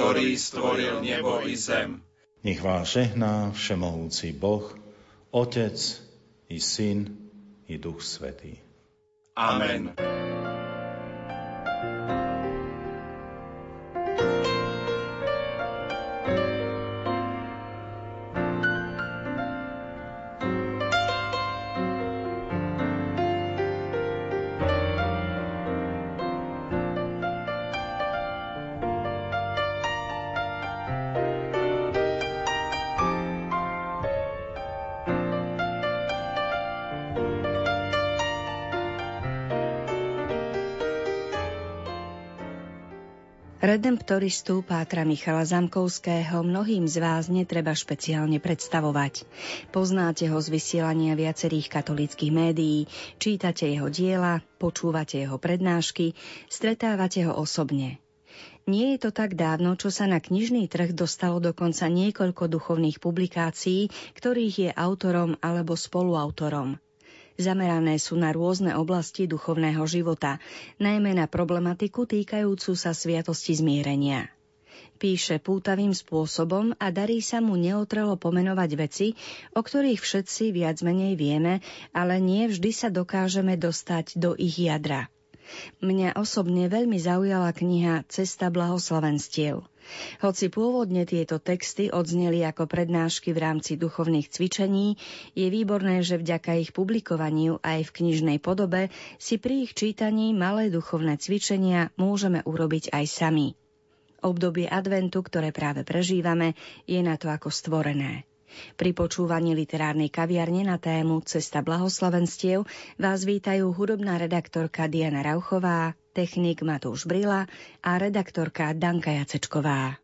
ktorý stvoril nebo i zem. Nech vás žehná všemohúci Boh, Otec i Syn i Duch Svetý. Amen. Redemptoristu Pátra Michala Zamkovského mnohým z vás netreba špeciálne predstavovať. Poznáte ho z vysielania viacerých katolických médií, čítate jeho diela, počúvate jeho prednášky, stretávate ho osobne. Nie je to tak dávno, čo sa na knižný trh dostalo dokonca niekoľko duchovných publikácií, ktorých je autorom alebo spoluautorom. Zamerané sú na rôzne oblasti duchovného života, najmä na problematiku týkajúcu sa sviatosti zmierenia. Píše pútavým spôsobom a darí sa mu neotrelo pomenovať veci, o ktorých všetci viac menej vieme, ale nie vždy sa dokážeme dostať do ich jadra. Mňa osobne veľmi zaujala kniha Cesta blahoslavenstiev. Hoci pôvodne tieto texty odzneli ako prednášky v rámci duchovných cvičení, je výborné, že vďaka ich publikovaniu aj v knižnej podobe si pri ich čítaní malé duchovné cvičenia môžeme urobiť aj sami. Obdobie adventu, ktoré práve prežívame, je na to ako stvorené. Pri počúvaní literárnej kaviarne na tému Cesta blahoslavenstiev vás vítajú hudobná redaktorka Diana Rauchová, technik Matúš Brila a redaktorka Danka Jacečková.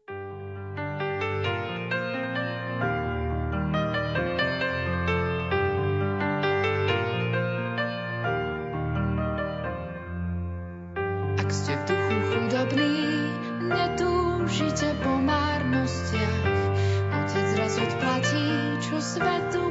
Ak netúžite po márnostiach. Otec raz odplatí, čo svetu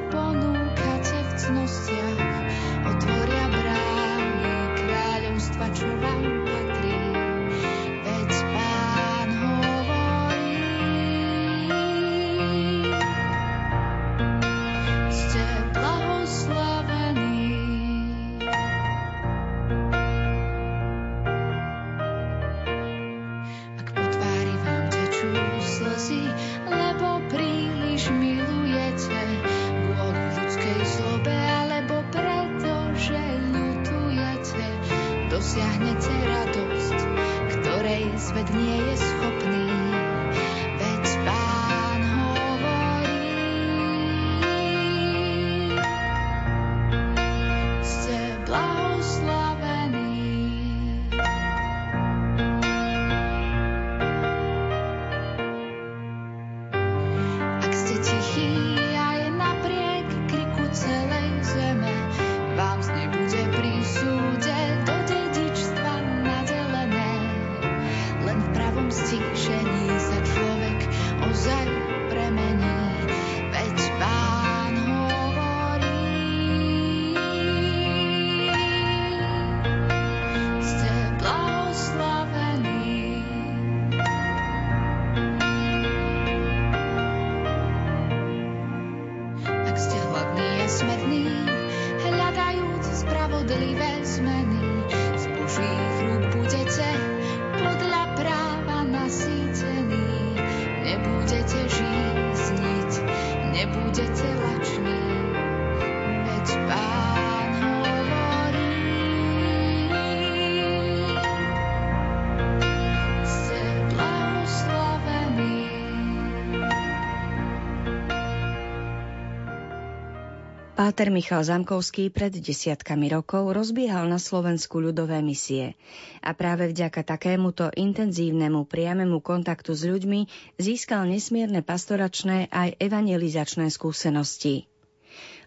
Páter Michal Zamkovský pred desiatkami rokov rozbiehal na Slovensku ľudové misie a práve vďaka takémuto intenzívnemu priamemu kontaktu s ľuďmi získal nesmierne pastoračné aj evangelizačné skúsenosti.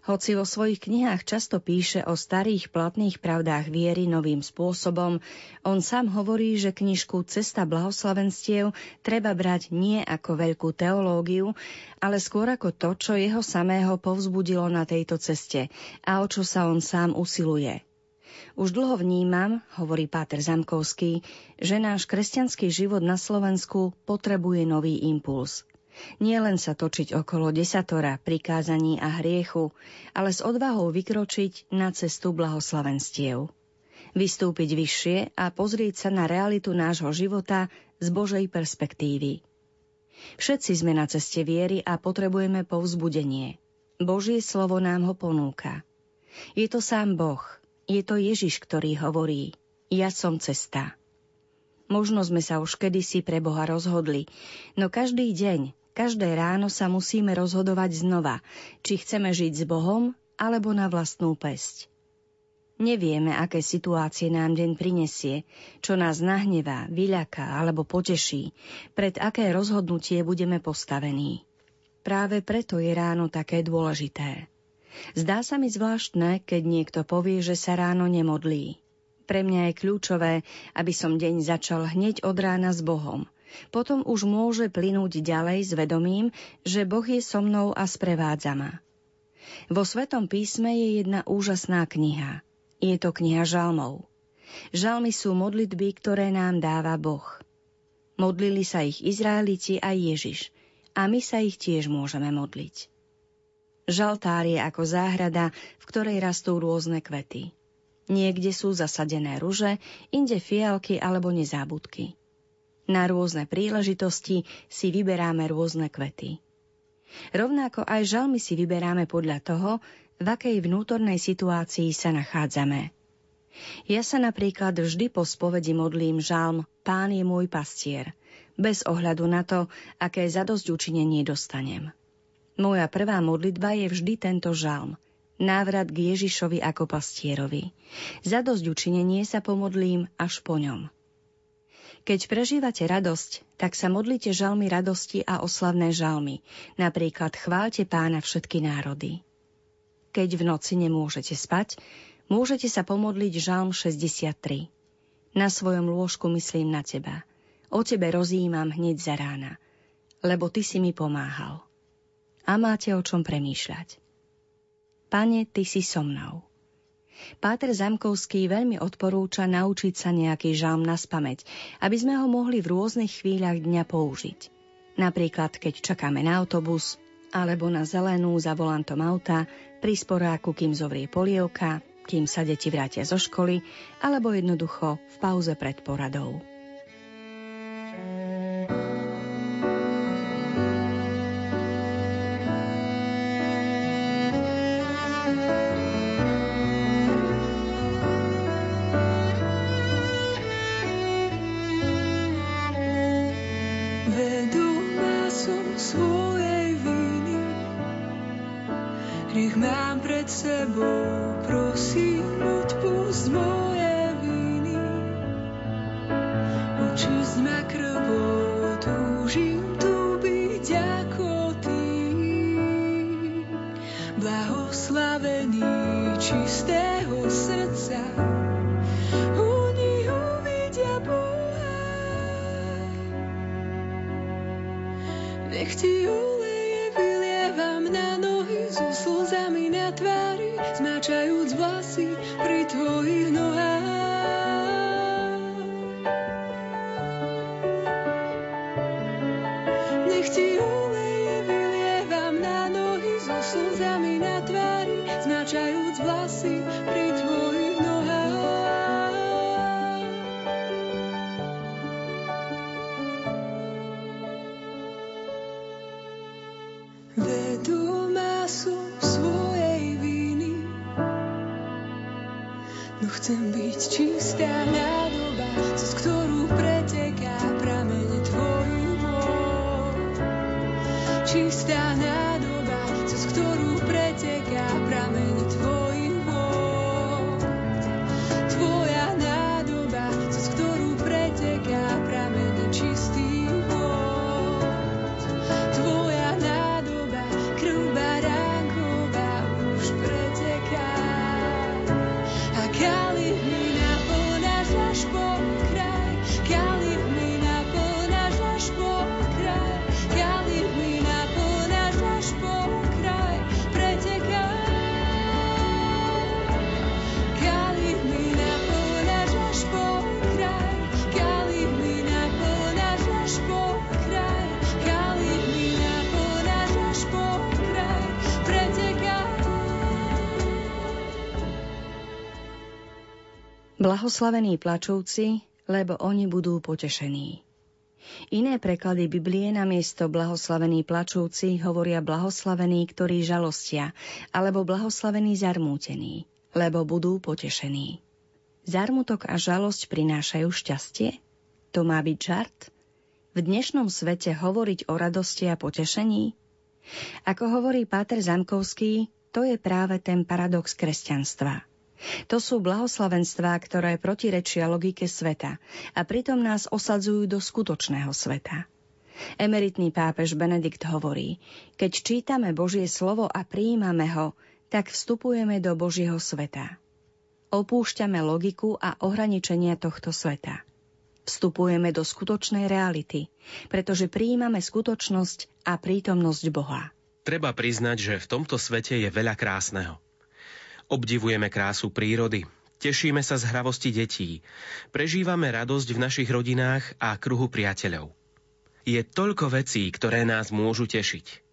Hoci vo svojich knihách často píše o starých platných pravdách viery novým spôsobom, on sám hovorí, že knižku Cesta blahoslavenstiev treba brať nie ako veľkú teológiu, ale skôr ako to, čo jeho samého povzbudilo na tejto ceste a o čo sa on sám usiluje. Už dlho vnímam, hovorí Páter Zamkovský, že náš kresťanský život na Slovensku potrebuje nový impuls. Nie len sa točiť okolo desatora, prikázaní a hriechu, ale s odvahou vykročiť na cestu blahoslavenstiev. Vystúpiť vyššie a pozrieť sa na realitu nášho života z Božej perspektívy. Všetci sme na ceste viery a potrebujeme povzbudenie. Božie slovo nám ho ponúka. Je to sám Boh, je to Ježiš, ktorý hovorí, ja som cesta. Možno sme sa už kedysi pre Boha rozhodli, no každý deň, každé ráno sa musíme rozhodovať znova, či chceme žiť s Bohom alebo na vlastnú pesť. Nevieme, aké situácie nám deň prinesie, čo nás nahnevá, vyľaká alebo poteší, pred aké rozhodnutie budeme postavení. Práve preto je ráno také dôležité. Zdá sa mi zvláštne, keď niekto povie, že sa ráno nemodlí. Pre mňa je kľúčové, aby som deň začal hneď od rána s Bohom. Potom už môže plynúť ďalej s vedomím, že Boh je so mnou a sprevádza ma. Vo Svetom písme je jedna úžasná kniha. Je to kniha žalmov. Žalmy sú modlitby, ktoré nám dáva Boh. Modlili sa ich Izraeliti aj Ježiš a my sa ich tiež môžeme modliť. Žaltár je ako záhrada, v ktorej rastú rôzne kvety. Niekde sú zasadené ruže, inde fialky alebo nezábudky. Na rôzne príležitosti si vyberáme rôzne kvety. Rovnako aj žalmy si vyberáme podľa toho, v akej vnútornej situácii sa nachádzame. Ja sa napríklad vždy po spovedi modlím žalm Pán je môj pastier, bez ohľadu na to, aké zadosť učinenie dostanem. Moja prvá modlitba je vždy tento žalm. Návrat k Ježišovi ako pastierovi. Za dosť učinenie sa pomodlím až po ňom. Keď prežívate radosť, tak sa modlite žalmy radosti a oslavné žalmy. Napríklad chváľte pána všetky národy. Keď v noci nemôžete spať, môžete sa pomodliť žalm 63. Na svojom lôžku myslím na teba. O tebe rozímam hneď za rána, lebo ty si mi pomáhal a máte o čom premýšľať. Pane, Ty si so mnou. Páter Zamkovský veľmi odporúča naučiť sa nejaký žalm na spameť, aby sme ho mohli v rôznych chvíľach dňa použiť. Napríklad, keď čakáme na autobus, alebo na zelenú za volantom auta, pri sporáku, kým zovrie polievka, kým sa deti vrátia zo školy, alebo jednoducho v pauze pred poradou. Nech ti oleje vylievam na nohy so slzami na tvári, značajúc vlasy, príď Blahoslavení plačúci, lebo oni budú potešení. Iné preklady Biblie na miesto blahoslavení plačúci hovoria blahoslavení, ktorí žalostia, alebo blahoslavení zarmútení, lebo budú potešení. Zarmutok a žalosť prinášajú šťastie? To má byť žart? V dnešnom svete hovoriť o radosti a potešení? Ako hovorí Páter Zankovský, to je práve ten paradox kresťanstva – to sú blahoslavenstvá, ktoré protirečia logike sveta a pritom nás osadzujú do skutočného sveta. Emeritný pápež Benedikt hovorí, keď čítame Božie slovo a prijímame ho, tak vstupujeme do Božieho sveta. Opúšťame logiku a ohraničenia tohto sveta. Vstupujeme do skutočnej reality, pretože prijímame skutočnosť a prítomnosť Boha. Treba priznať, že v tomto svete je veľa krásneho. Obdivujeme krásu prírody, tešíme sa z hravosti detí, prežívame radosť v našich rodinách a kruhu priateľov. Je toľko vecí, ktoré nás môžu tešiť.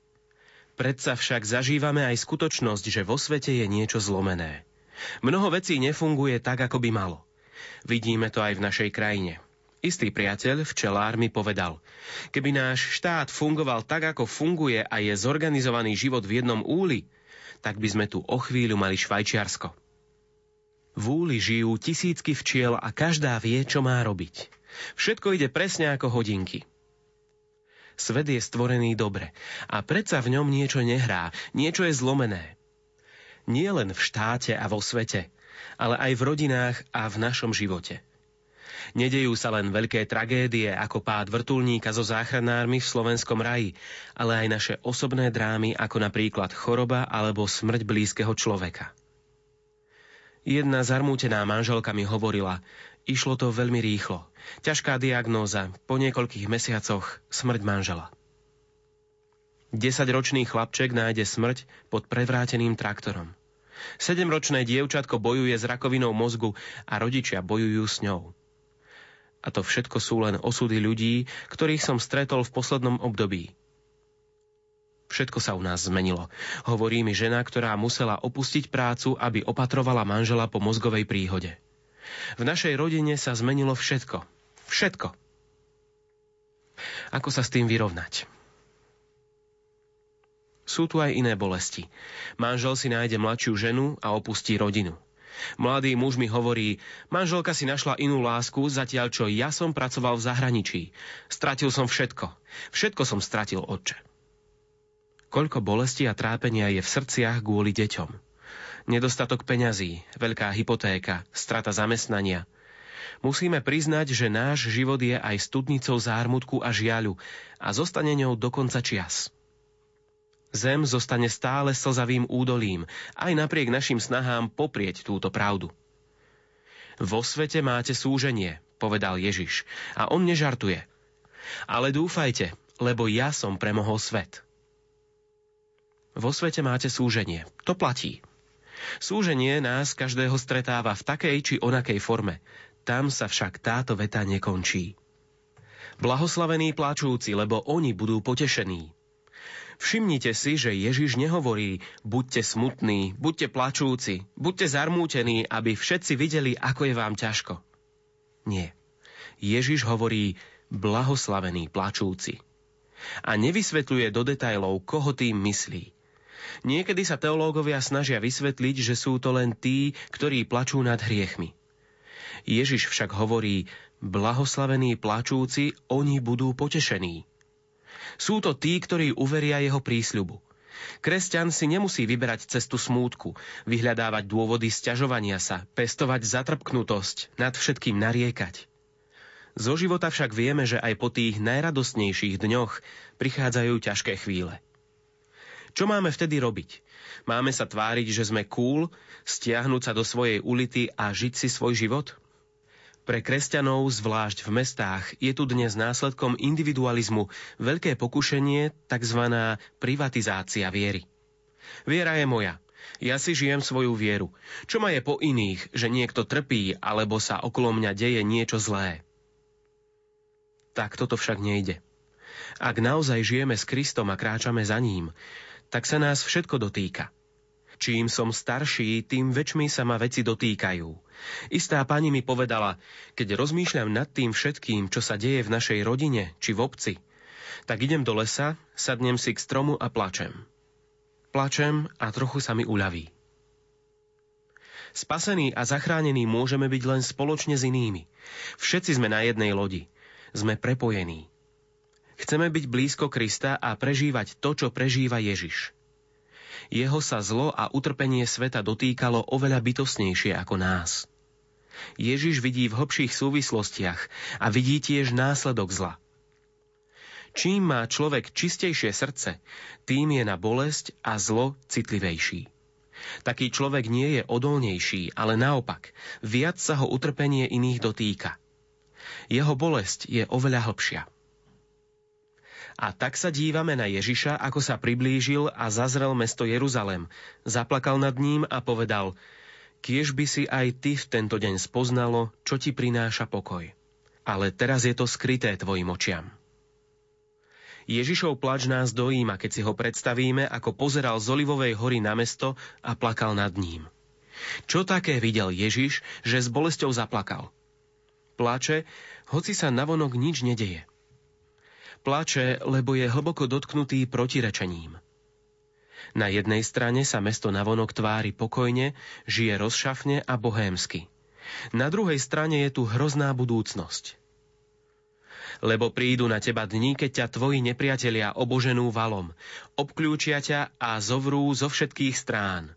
Predsa však zažívame aj skutočnosť, že vo svete je niečo zlomené. Mnoho vecí nefunguje tak, ako by malo. Vidíme to aj v našej krajine. Istý priateľ, včelár, mi povedal, keby náš štát fungoval tak, ako funguje a je zorganizovaný život v jednom úli, tak by sme tu o chvíľu mali Švajčiarsko. V úli žijú tisícky včiel a každá vie, čo má robiť. Všetko ide presne ako hodinky. Svet je stvorený dobre a predsa v ňom niečo nehrá, niečo je zlomené. Nie len v štáte a vo svete, ale aj v rodinách a v našom živote. Nedejú sa len veľké tragédie ako pád vrtulníka so záchranármi v slovenskom raji, ale aj naše osobné drámy ako napríklad choroba alebo smrť blízkeho človeka. Jedna zarmútená manželka mi hovorila, išlo to veľmi rýchlo. Ťažká diagnóza, po niekoľkých mesiacoch smrť manžela. Desaťročný chlapček nájde smrť pod prevráteným traktorom. Sedemročné dievčatko bojuje s rakovinou mozgu a rodičia bojujú s ňou. A to všetko sú len osudy ľudí, ktorých som stretol v poslednom období. Všetko sa u nás zmenilo. Hovorí mi žena, ktorá musela opustiť prácu, aby opatrovala manžela po mozgovej príhode. V našej rodine sa zmenilo všetko. Všetko. Ako sa s tým vyrovnať? Sú tu aj iné bolesti. Manžel si nájde mladšiu ženu a opustí rodinu. Mladý muž mi hovorí, manželka si našla inú lásku, zatiaľ čo ja som pracoval v zahraničí. Stratil som všetko. Všetko som stratil, otče. Koľko bolesti a trápenia je v srdciach kvôli deťom. Nedostatok peňazí, veľká hypotéka, strata zamestnania. Musíme priznať, že náš život je aj studnicou zármutku a žiaľu a zostane ňou do konca čias. Zem zostane stále slzavým údolím, aj napriek našim snahám poprieť túto pravdu. Vo svete máte súženie, povedal Ježiš, a on nežartuje. Ale dúfajte, lebo ja som premohol svet. Vo svete máte súženie, to platí. Súženie nás každého stretáva v takej či onakej forme. Tam sa však táto veta nekončí. Blahoslavení plačúci, lebo oni budú potešení. Všimnite si, že Ježiš nehovorí buďte smutní, buďte plačúci, buďte zarmútení, aby všetci videli, ako je vám ťažko. Nie. Ježiš hovorí blahoslavení plačúci. A nevysvetľuje do detajlov, koho tým myslí. Niekedy sa teológovia snažia vysvetliť, že sú to len tí, ktorí plačú nad hriechmi. Ježiš však hovorí, blahoslavení plačúci, oni budú potešení. Sú to tí, ktorí uveria jeho prísľubu. Kresťan si nemusí vyberať cestu smútku, vyhľadávať dôvody sťažovania sa, pestovať zatrpknutosť, nad všetkým nariekať. Zo života však vieme, že aj po tých najradostnejších dňoch prichádzajú ťažké chvíle. Čo máme vtedy robiť? Máme sa tváriť, že sme cool, stiahnuť sa do svojej ulity a žiť si svoj život? Pre kresťanov, zvlášť v mestách, je tu dnes následkom individualizmu veľké pokušenie, tzv. privatizácia viery. Viera je moja. Ja si žijem svoju vieru. Čo ma je po iných, že niekto trpí alebo sa okolo mňa deje niečo zlé? Tak toto však nejde. Ak naozaj žijeme s Kristom a kráčame za ním, tak sa nás všetko dotýka. Čím som starší, tým väčšmi sa ma veci dotýkajú. Istá pani mi povedala, keď rozmýšľam nad tým všetkým, čo sa deje v našej rodine či v obci, tak idem do lesa, sadnem si k stromu a plačem. Plačem a trochu sa mi uľaví. Spasení a zachránení môžeme byť len spoločne s inými. Všetci sme na jednej lodi. Sme prepojení. Chceme byť blízko Krista a prežívať to, čo prežíva Ježiš. Jeho sa zlo a utrpenie sveta dotýkalo oveľa bytosnejšie ako nás. Ježiš vidí v hlbších súvislostiach a vidí tiež následok zla. Čím má človek čistejšie srdce, tým je na bolesť a zlo citlivejší. Taký človek nie je odolnejší, ale naopak, viac sa ho utrpenie iných dotýka. Jeho bolesť je oveľa hlbšia. A tak sa dívame na Ježiša, ako sa priblížil a zazrel mesto Jeruzalem. Zaplakal nad ním a povedal, kiež by si aj ty v tento deň spoznalo, čo ti prináša pokoj. Ale teraz je to skryté tvojim očiam. Ježišov plač nás dojíma, keď si ho predstavíme, ako pozeral z Olivovej hory na mesto a plakal nad ním. Čo také videl Ježiš, že s bolesťou zaplakal? Plače, hoci sa navonok nič nedeje. Plače, lebo je hlboko dotknutý protirečením. Na jednej strane sa mesto navonok tvári pokojne, žije rozšafne a bohémsky. Na druhej strane je tu hrozná budúcnosť. Lebo prídu na teba dní, keď ťa tvoji nepriatelia oboženú valom, obklúčia ťa a zovrú zo všetkých strán.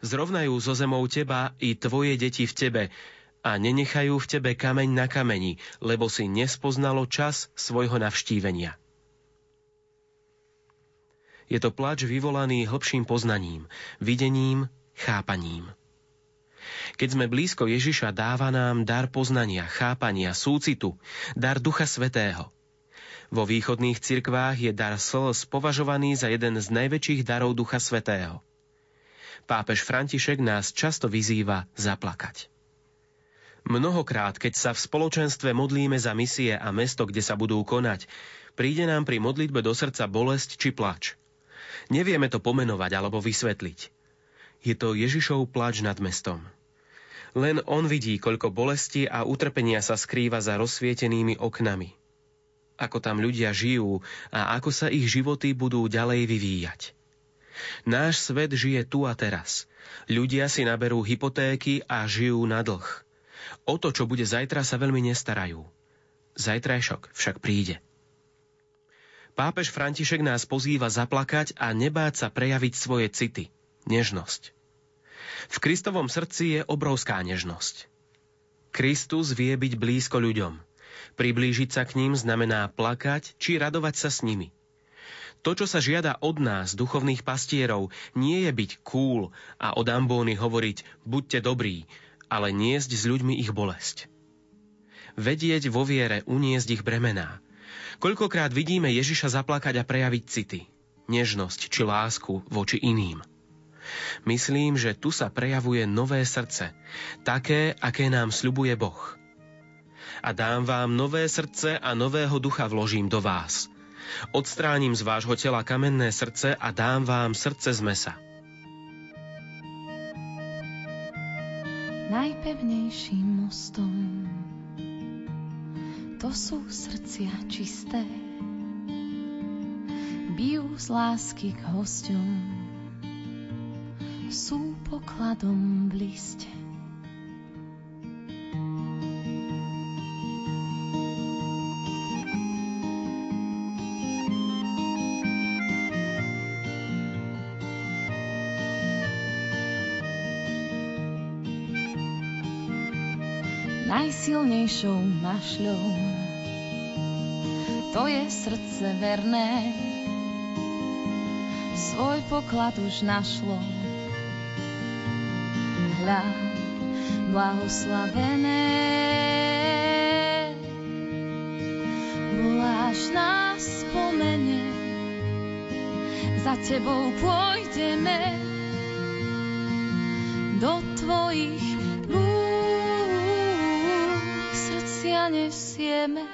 Zrovnajú zo zemou teba i tvoje deti v tebe, a nenechajú v tebe kameň na kameni, lebo si nespoznalo čas svojho navštívenia. Je to plač vyvolaný hlbším poznaním, videním, chápaním. Keď sme blízko Ježiša, dáva nám dar poznania, chápania, súcitu, dar Ducha Svetého. Vo východných cirkvách je dar slz považovaný za jeden z najväčších darov Ducha Svetého. Pápež František nás často vyzýva zaplakať. Mnohokrát, keď sa v spoločenstve modlíme za misie a mesto, kde sa budú konať, príde nám pri modlitbe do srdca bolesť či plač. Nevieme to pomenovať alebo vysvetliť. Je to Ježišov plač nad mestom. Len on vidí, koľko bolesti a utrpenia sa skrýva za rozsvietenými oknami. Ako tam ľudia žijú a ako sa ich životy budú ďalej vyvíjať. Náš svet žije tu a teraz. Ľudia si naberú hypotéky a žijú na dlh. O to, čo bude zajtra, sa veľmi nestarajú. Zajtrajšok však príde. Pápež František nás pozýva zaplakať a nebáť sa prejaviť svoje city, nežnosť. V Kristovom srdci je obrovská nežnosť. Kristus vie byť blízko ľuďom. Priblížiť sa k ním znamená plakať či radovať sa s nimi. To, čo sa žiada od nás, duchovných pastierov, nie je byť cool a od ambóny hovoriť buďte dobrí, ale niesť s ľuďmi ich bolesť. Vedieť vo viere uniesť ich bremená. Koľkokrát vidíme Ježiša zaplakať a prejaviť city, nežnosť či lásku voči iným. Myslím, že tu sa prejavuje nové srdce, také, aké nám sľubuje Boh. A dám vám nové srdce a nového ducha vložím do vás. Odstránim z vášho tela kamenné srdce a dám vám srdce z mesa. Najpevnejším mostom. To sú srdcia čisté, bijú z lásky k hosťom, sú pokladom v liste. Najsilnejšou mašľou. To je srdce verné, svoj poklad už našlo. Hľa, blahoslavené, voláš nás spomene, za tebou pôjdeme do tvojich ťa nesieme.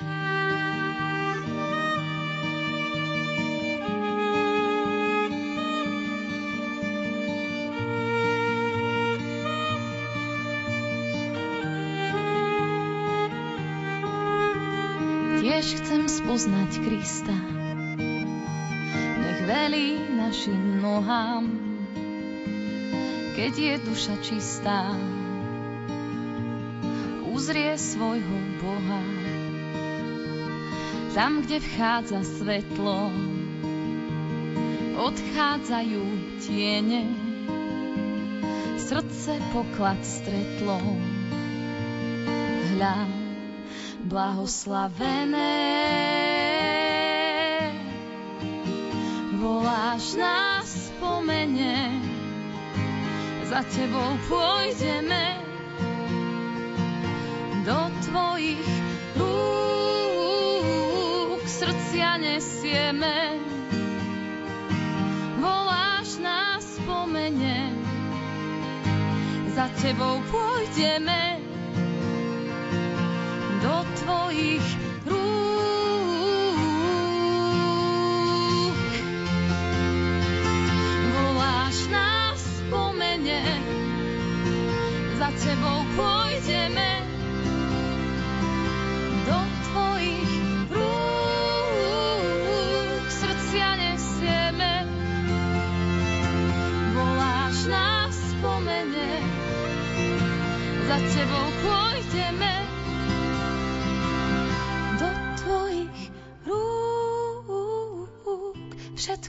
Tiež chcem spoznať Krista, nech velí našim nohám, keď je duša čistá svojho Boha. Tam, kde vchádza svetlo, odchádzajú tiene, srdce poklad stretlo. Hľa, blahoslavené, voláš nás spomene, za tebou pôjdeme do tvojich rúk, srdcia nesieme spomene, za tebou pôjdeme do tvojich rúk. Voláš nás spomene, za tebou pôjdeme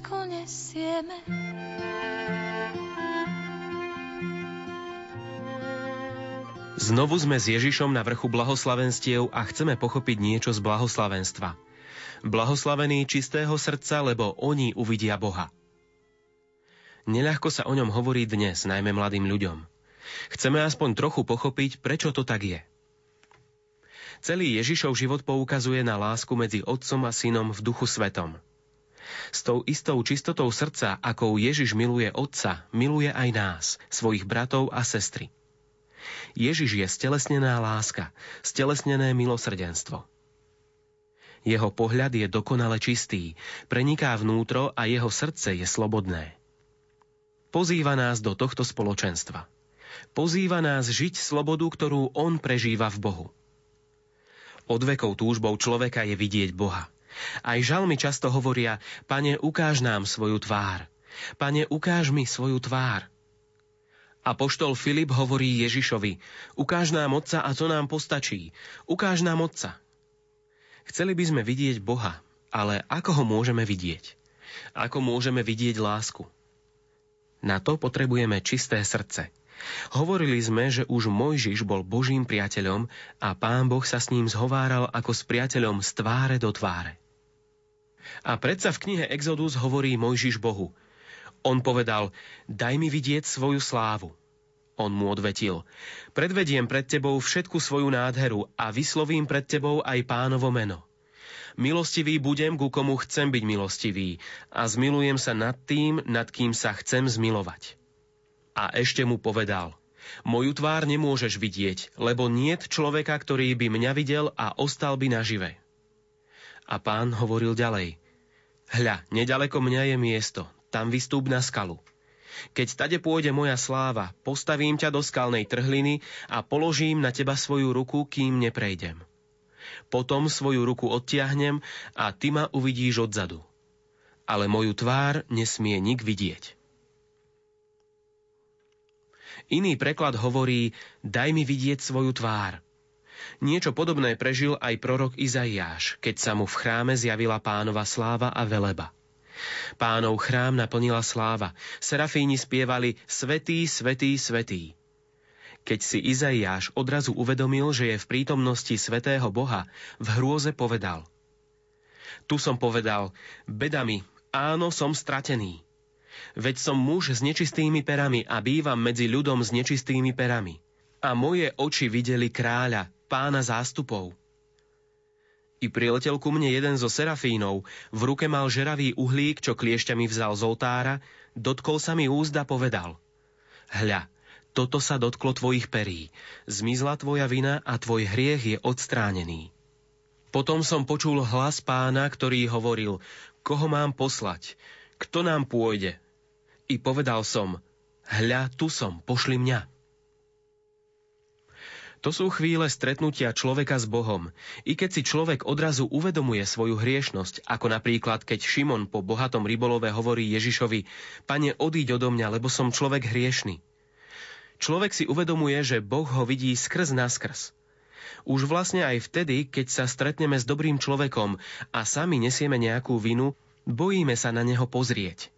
všetko nesieme. Znovu sme s Ježišom na vrchu blahoslavenstiev a chceme pochopiť niečo z blahoslavenstva. Blahoslavení čistého srdca, lebo oni uvidia Boha. Neľahko sa o ňom hovorí dnes, najmä mladým ľuďom. Chceme aspoň trochu pochopiť, prečo to tak je. Celý Ježišov život poukazuje na lásku medzi Otcom a Synom v duchu svetom. S tou istou čistotou srdca, akou Ježiš miluje Otca, miluje aj nás, svojich bratov a sestry. Ježiš je stelesnená láska, stelesnené milosrdenstvo. Jeho pohľad je dokonale čistý, preniká vnútro a jeho srdce je slobodné. Pozýva nás do tohto spoločenstva. Pozýva nás žiť slobodu, ktorú on prežíva v Bohu. Od vekov túžbou človeka je vidieť Boha. Aj žalmy často hovoria, pane, ukáž nám svoju tvár. Pane, ukáž mi svoju tvár. A poštol Filip hovorí Ježišovi, ukáž nám Otca a to nám postačí. Ukáž nám Otca. Chceli by sme vidieť Boha, ale ako ho môžeme vidieť? Ako môžeme vidieť lásku? Na to potrebujeme čisté srdce. Hovorili sme, že už Mojžiš bol Božím priateľom a pán Boh sa s ním zhováral ako s priateľom z tváre do tváre. A predsa v knihe Exodus hovorí Mojžiš Bohu. On povedal, daj mi vidieť svoju slávu. On mu odvetil, predvediem pred tebou všetku svoju nádheru a vyslovím pred tebou aj pánovo meno. Milostivý budem, ku komu chcem byť milostivý a zmilujem sa nad tým, nad kým sa chcem zmilovať. A ešte mu povedal, moju tvár nemôžeš vidieť, lebo niet človeka, ktorý by mňa videl a ostal by nažive. A pán hovoril ďalej, hľa, nedaleko mňa je miesto, tam vystúp na skalu. Keď tade pôjde moja sláva, postavím ťa do skalnej trhliny a položím na teba svoju ruku, kým neprejdem. Potom svoju ruku odtiahnem a ty ma uvidíš odzadu. Ale moju tvár nesmie nik vidieť. Iný preklad hovorí daj mi vidieť svoju tvár. Niečo podobné prežil aj prorok Izaiáš, keď sa mu v chráme zjavila pánova sláva a veleba. Pánov chrám naplnila sláva. Serafíni spievali Svetý, svetý, svetý. Keď si Izaiáš odrazu uvedomil, že je v prítomnosti svetého Boha, v hrôze povedal. Tu som povedal, bedami, áno, som stratený. Veď som muž s nečistými perami a bývam medzi ľudom s nečistými perami. A moje oči videli kráľa, pána zástupov. I priletel ku mne jeden zo serafínov, v ruke mal žeravý uhlík, čo kliešťami vzal z oltára, dotkol sa mi úzda povedal. Hľa, toto sa dotklo tvojich perí, zmizla tvoja vina a tvoj hriech je odstránený. Potom som počul hlas pána, ktorý hovoril, koho mám poslať, kto nám pôjde, i povedal som, hľa, tu som, pošli mňa. To sú chvíle stretnutia človeka s Bohom. I keď si človek odrazu uvedomuje svoju hriešnosť, ako napríklad keď Šimon po bohatom rybolove hovorí Ježišovi Pane, odíď odo mňa, lebo som človek hriešný. Človek si uvedomuje, že Boh ho vidí skrz naskrz. Už vlastne aj vtedy, keď sa stretneme s dobrým človekom a sami nesieme nejakú vinu, bojíme sa na neho pozrieť.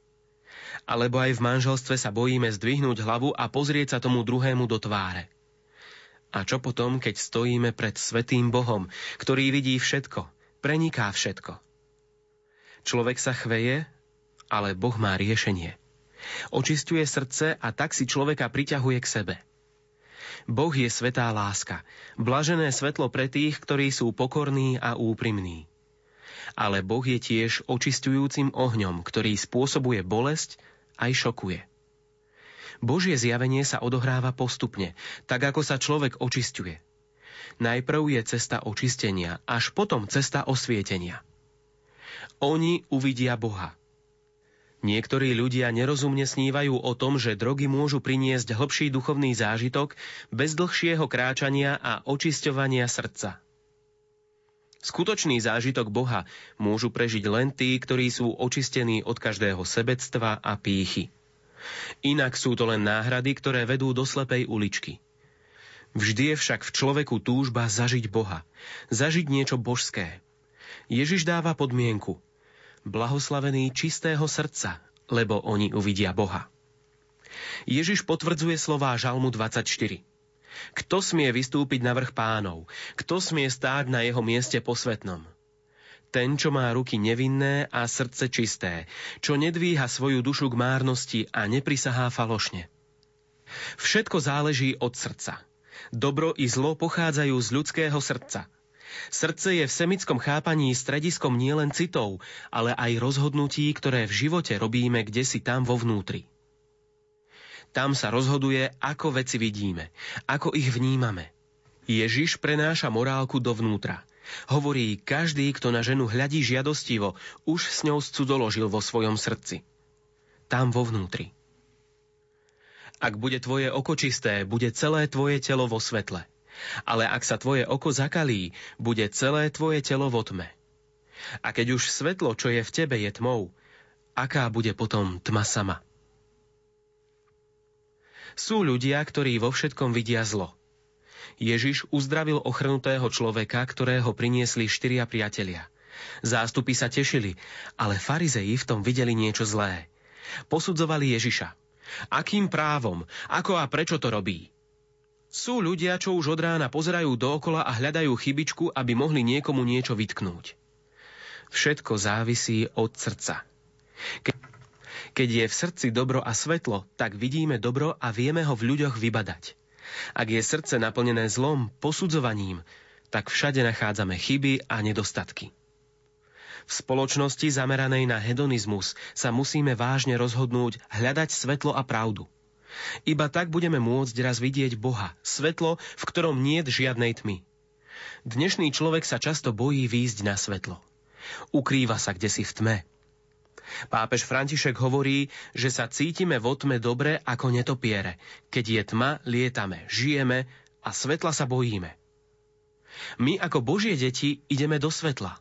Alebo aj v manželstve sa bojíme zdvihnúť hlavu a pozrieť sa tomu druhému do tváre. A čo potom, keď stojíme pred svetým Bohom, ktorý vidí všetko, preniká všetko? Človek sa chveje, ale Boh má riešenie. Očistuje srdce a tak si človeka priťahuje k sebe. Boh je svetá láska, blažené svetlo pre tých, ktorí sú pokorní a úprimní. Ale Boh je tiež očistujúcim ohňom, ktorý spôsobuje bolesť aj šokuje. Božie zjavenie sa odohráva postupne, tak ako sa človek očisťuje. Najprv je cesta očistenia, až potom cesta osvietenia. Oni uvidia Boha. Niektorí ľudia nerozumne snívajú o tom, že drogy môžu priniesť hlbší duchovný zážitok bez dlhšieho kráčania a očisťovania srdca. Skutočný zážitok Boha môžu prežiť len tí, ktorí sú očistení od každého sebectva a pýchy. Inak sú to len náhrady, ktoré vedú do slepej uličky. Vždy je však v človeku túžba zažiť Boha, zažiť niečo božské. Ježiš dáva podmienku. Blahoslavený čistého srdca, lebo oni uvidia Boha. Ježiš potvrdzuje slová Žalmu 24. Kto smie vystúpiť na vrch pánov? Kto smie stáť na jeho mieste posvetnom? ten, čo má ruky nevinné a srdce čisté, čo nedvíha svoju dušu k márnosti a neprisahá falošne. Všetko záleží od srdca. Dobro i zlo pochádzajú z ľudského srdca. Srdce je v semickom chápaní strediskom nielen citov, ale aj rozhodnutí, ktoré v živote robíme kde si tam vo vnútri. Tam sa rozhoduje, ako veci vidíme, ako ich vnímame. Ježiš prenáša morálku dovnútra. Hovorí, každý, kto na ženu hľadí žiadostivo, už s ňou scudzoložil vo svojom srdci. Tam vo vnútri. Ak bude tvoje oko čisté, bude celé tvoje telo vo svetle. Ale ak sa tvoje oko zakalí, bude celé tvoje telo vo tme. A keď už svetlo, čo je v tebe, je tmou, aká bude potom tma sama? Sú ľudia, ktorí vo všetkom vidia zlo – Ježiš uzdravil ochrnutého človeka, ktorého priniesli štyria priatelia. Zástupy sa tešili, ale farizeji v tom videli niečo zlé. Posudzovali Ježiša. Akým právom? Ako a prečo to robí? Sú ľudia, čo už od rána pozerajú dookola a hľadajú chybičku, aby mohli niekomu niečo vytknúť. Všetko závisí od srdca. Keď je v srdci dobro a svetlo, tak vidíme dobro a vieme ho v ľuďoch vybadať. Ak je srdce naplnené zlom, posudzovaním, tak všade nachádzame chyby a nedostatky. V spoločnosti zameranej na hedonizmus sa musíme vážne rozhodnúť hľadať svetlo a pravdu. Iba tak budeme môcť raz vidieť Boha, svetlo, v ktorom nie žiadnej tmy. Dnešný človek sa často bojí výjsť na svetlo. Ukrýva sa kde si v tme, Pápež František hovorí, že sa cítime vo tme dobre ako netopiere. Keď je tma, lietame, žijeme a svetla sa bojíme. My ako Božie deti ideme do svetla.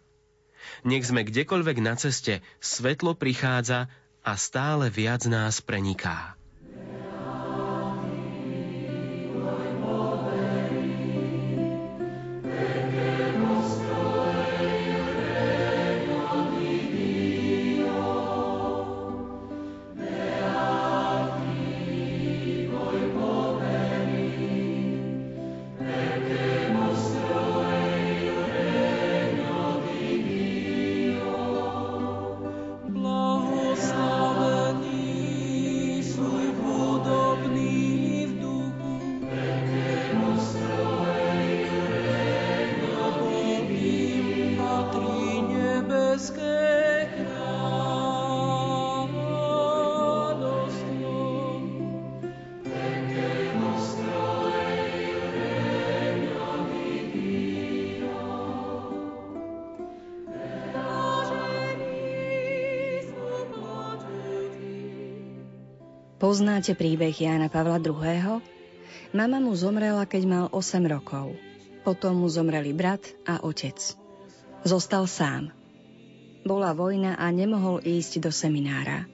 Nech sme kdekoľvek na ceste, svetlo prichádza a stále viac nás preniká. Poznáte príbeh Jána Pavla II? Mama mu zomrela, keď mal 8 rokov. Potom mu zomreli brat a otec. Zostal sám. Bola vojna a nemohol ísť do seminára.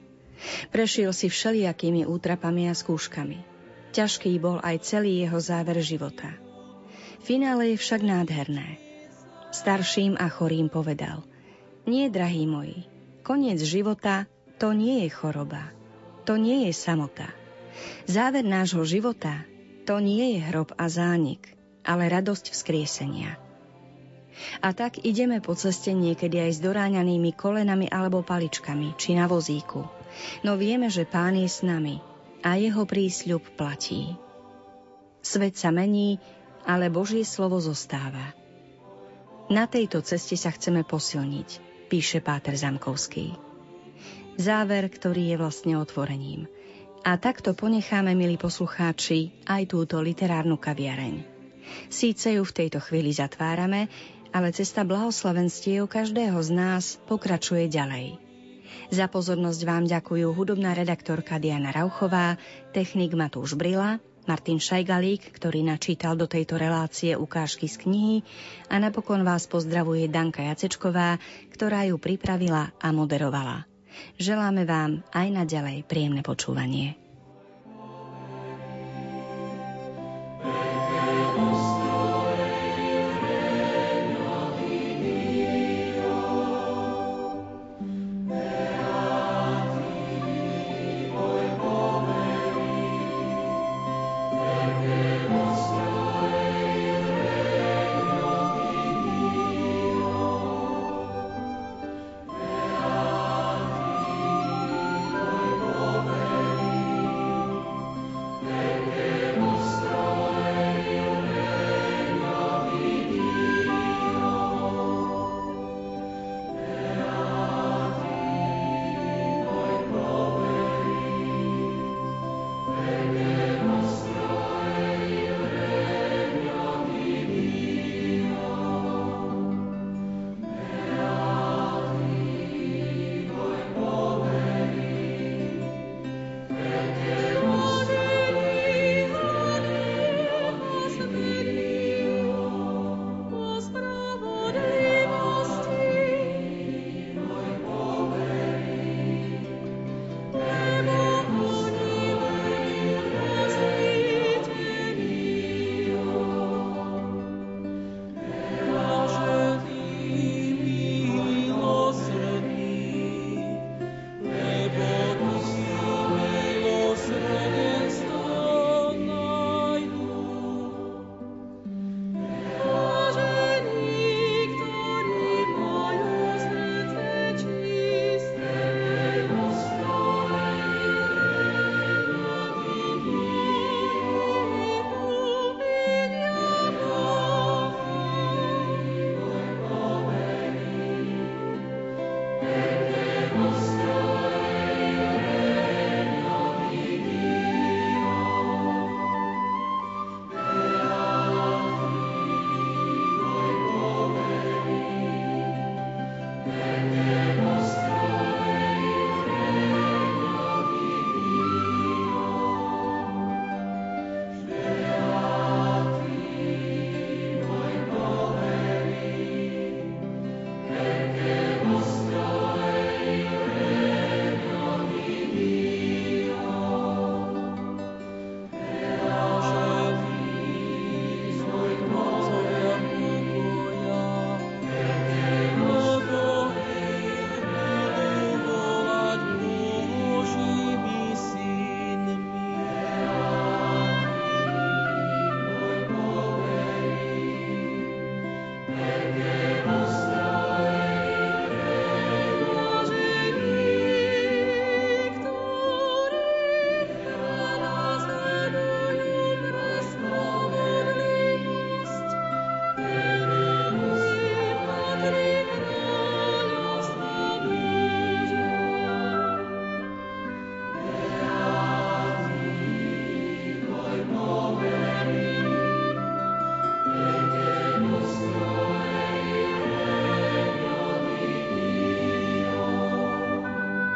Prešiel si všelijakými útrapami a skúškami. Ťažký bol aj celý jeho záver života. Finále je však nádherné. Starším a chorým povedal Nie, drahí moji, koniec života to nie je choroba. To nie je samota. Záver nášho života to nie je hrob a zánik, ale radosť vzkriesenia. A tak ideme po ceste niekedy aj s doráňanými kolenami alebo paličkami, či na vozíku. No vieme, že Pán je s nami a jeho prísľub platí. Svet sa mení, ale Božie slovo zostáva. Na tejto ceste sa chceme posilniť, píše Páter Zamkovský. Záver, ktorý je vlastne otvorením. A takto ponecháme, milí poslucháči, aj túto literárnu kaviareň. Síce ju v tejto chvíli zatvárame, ale cesta blahoslavenstiev každého z nás pokračuje ďalej. Za pozornosť vám ďakujú hudobná redaktorka Diana Rauchová, technik Matúš Brila, Martin Šajgalík, ktorý načítal do tejto relácie ukážky z knihy a napokon vás pozdravuje Danka Jacečková, ktorá ju pripravila a moderovala. Želáme vám aj naďalej príjemné počúvanie.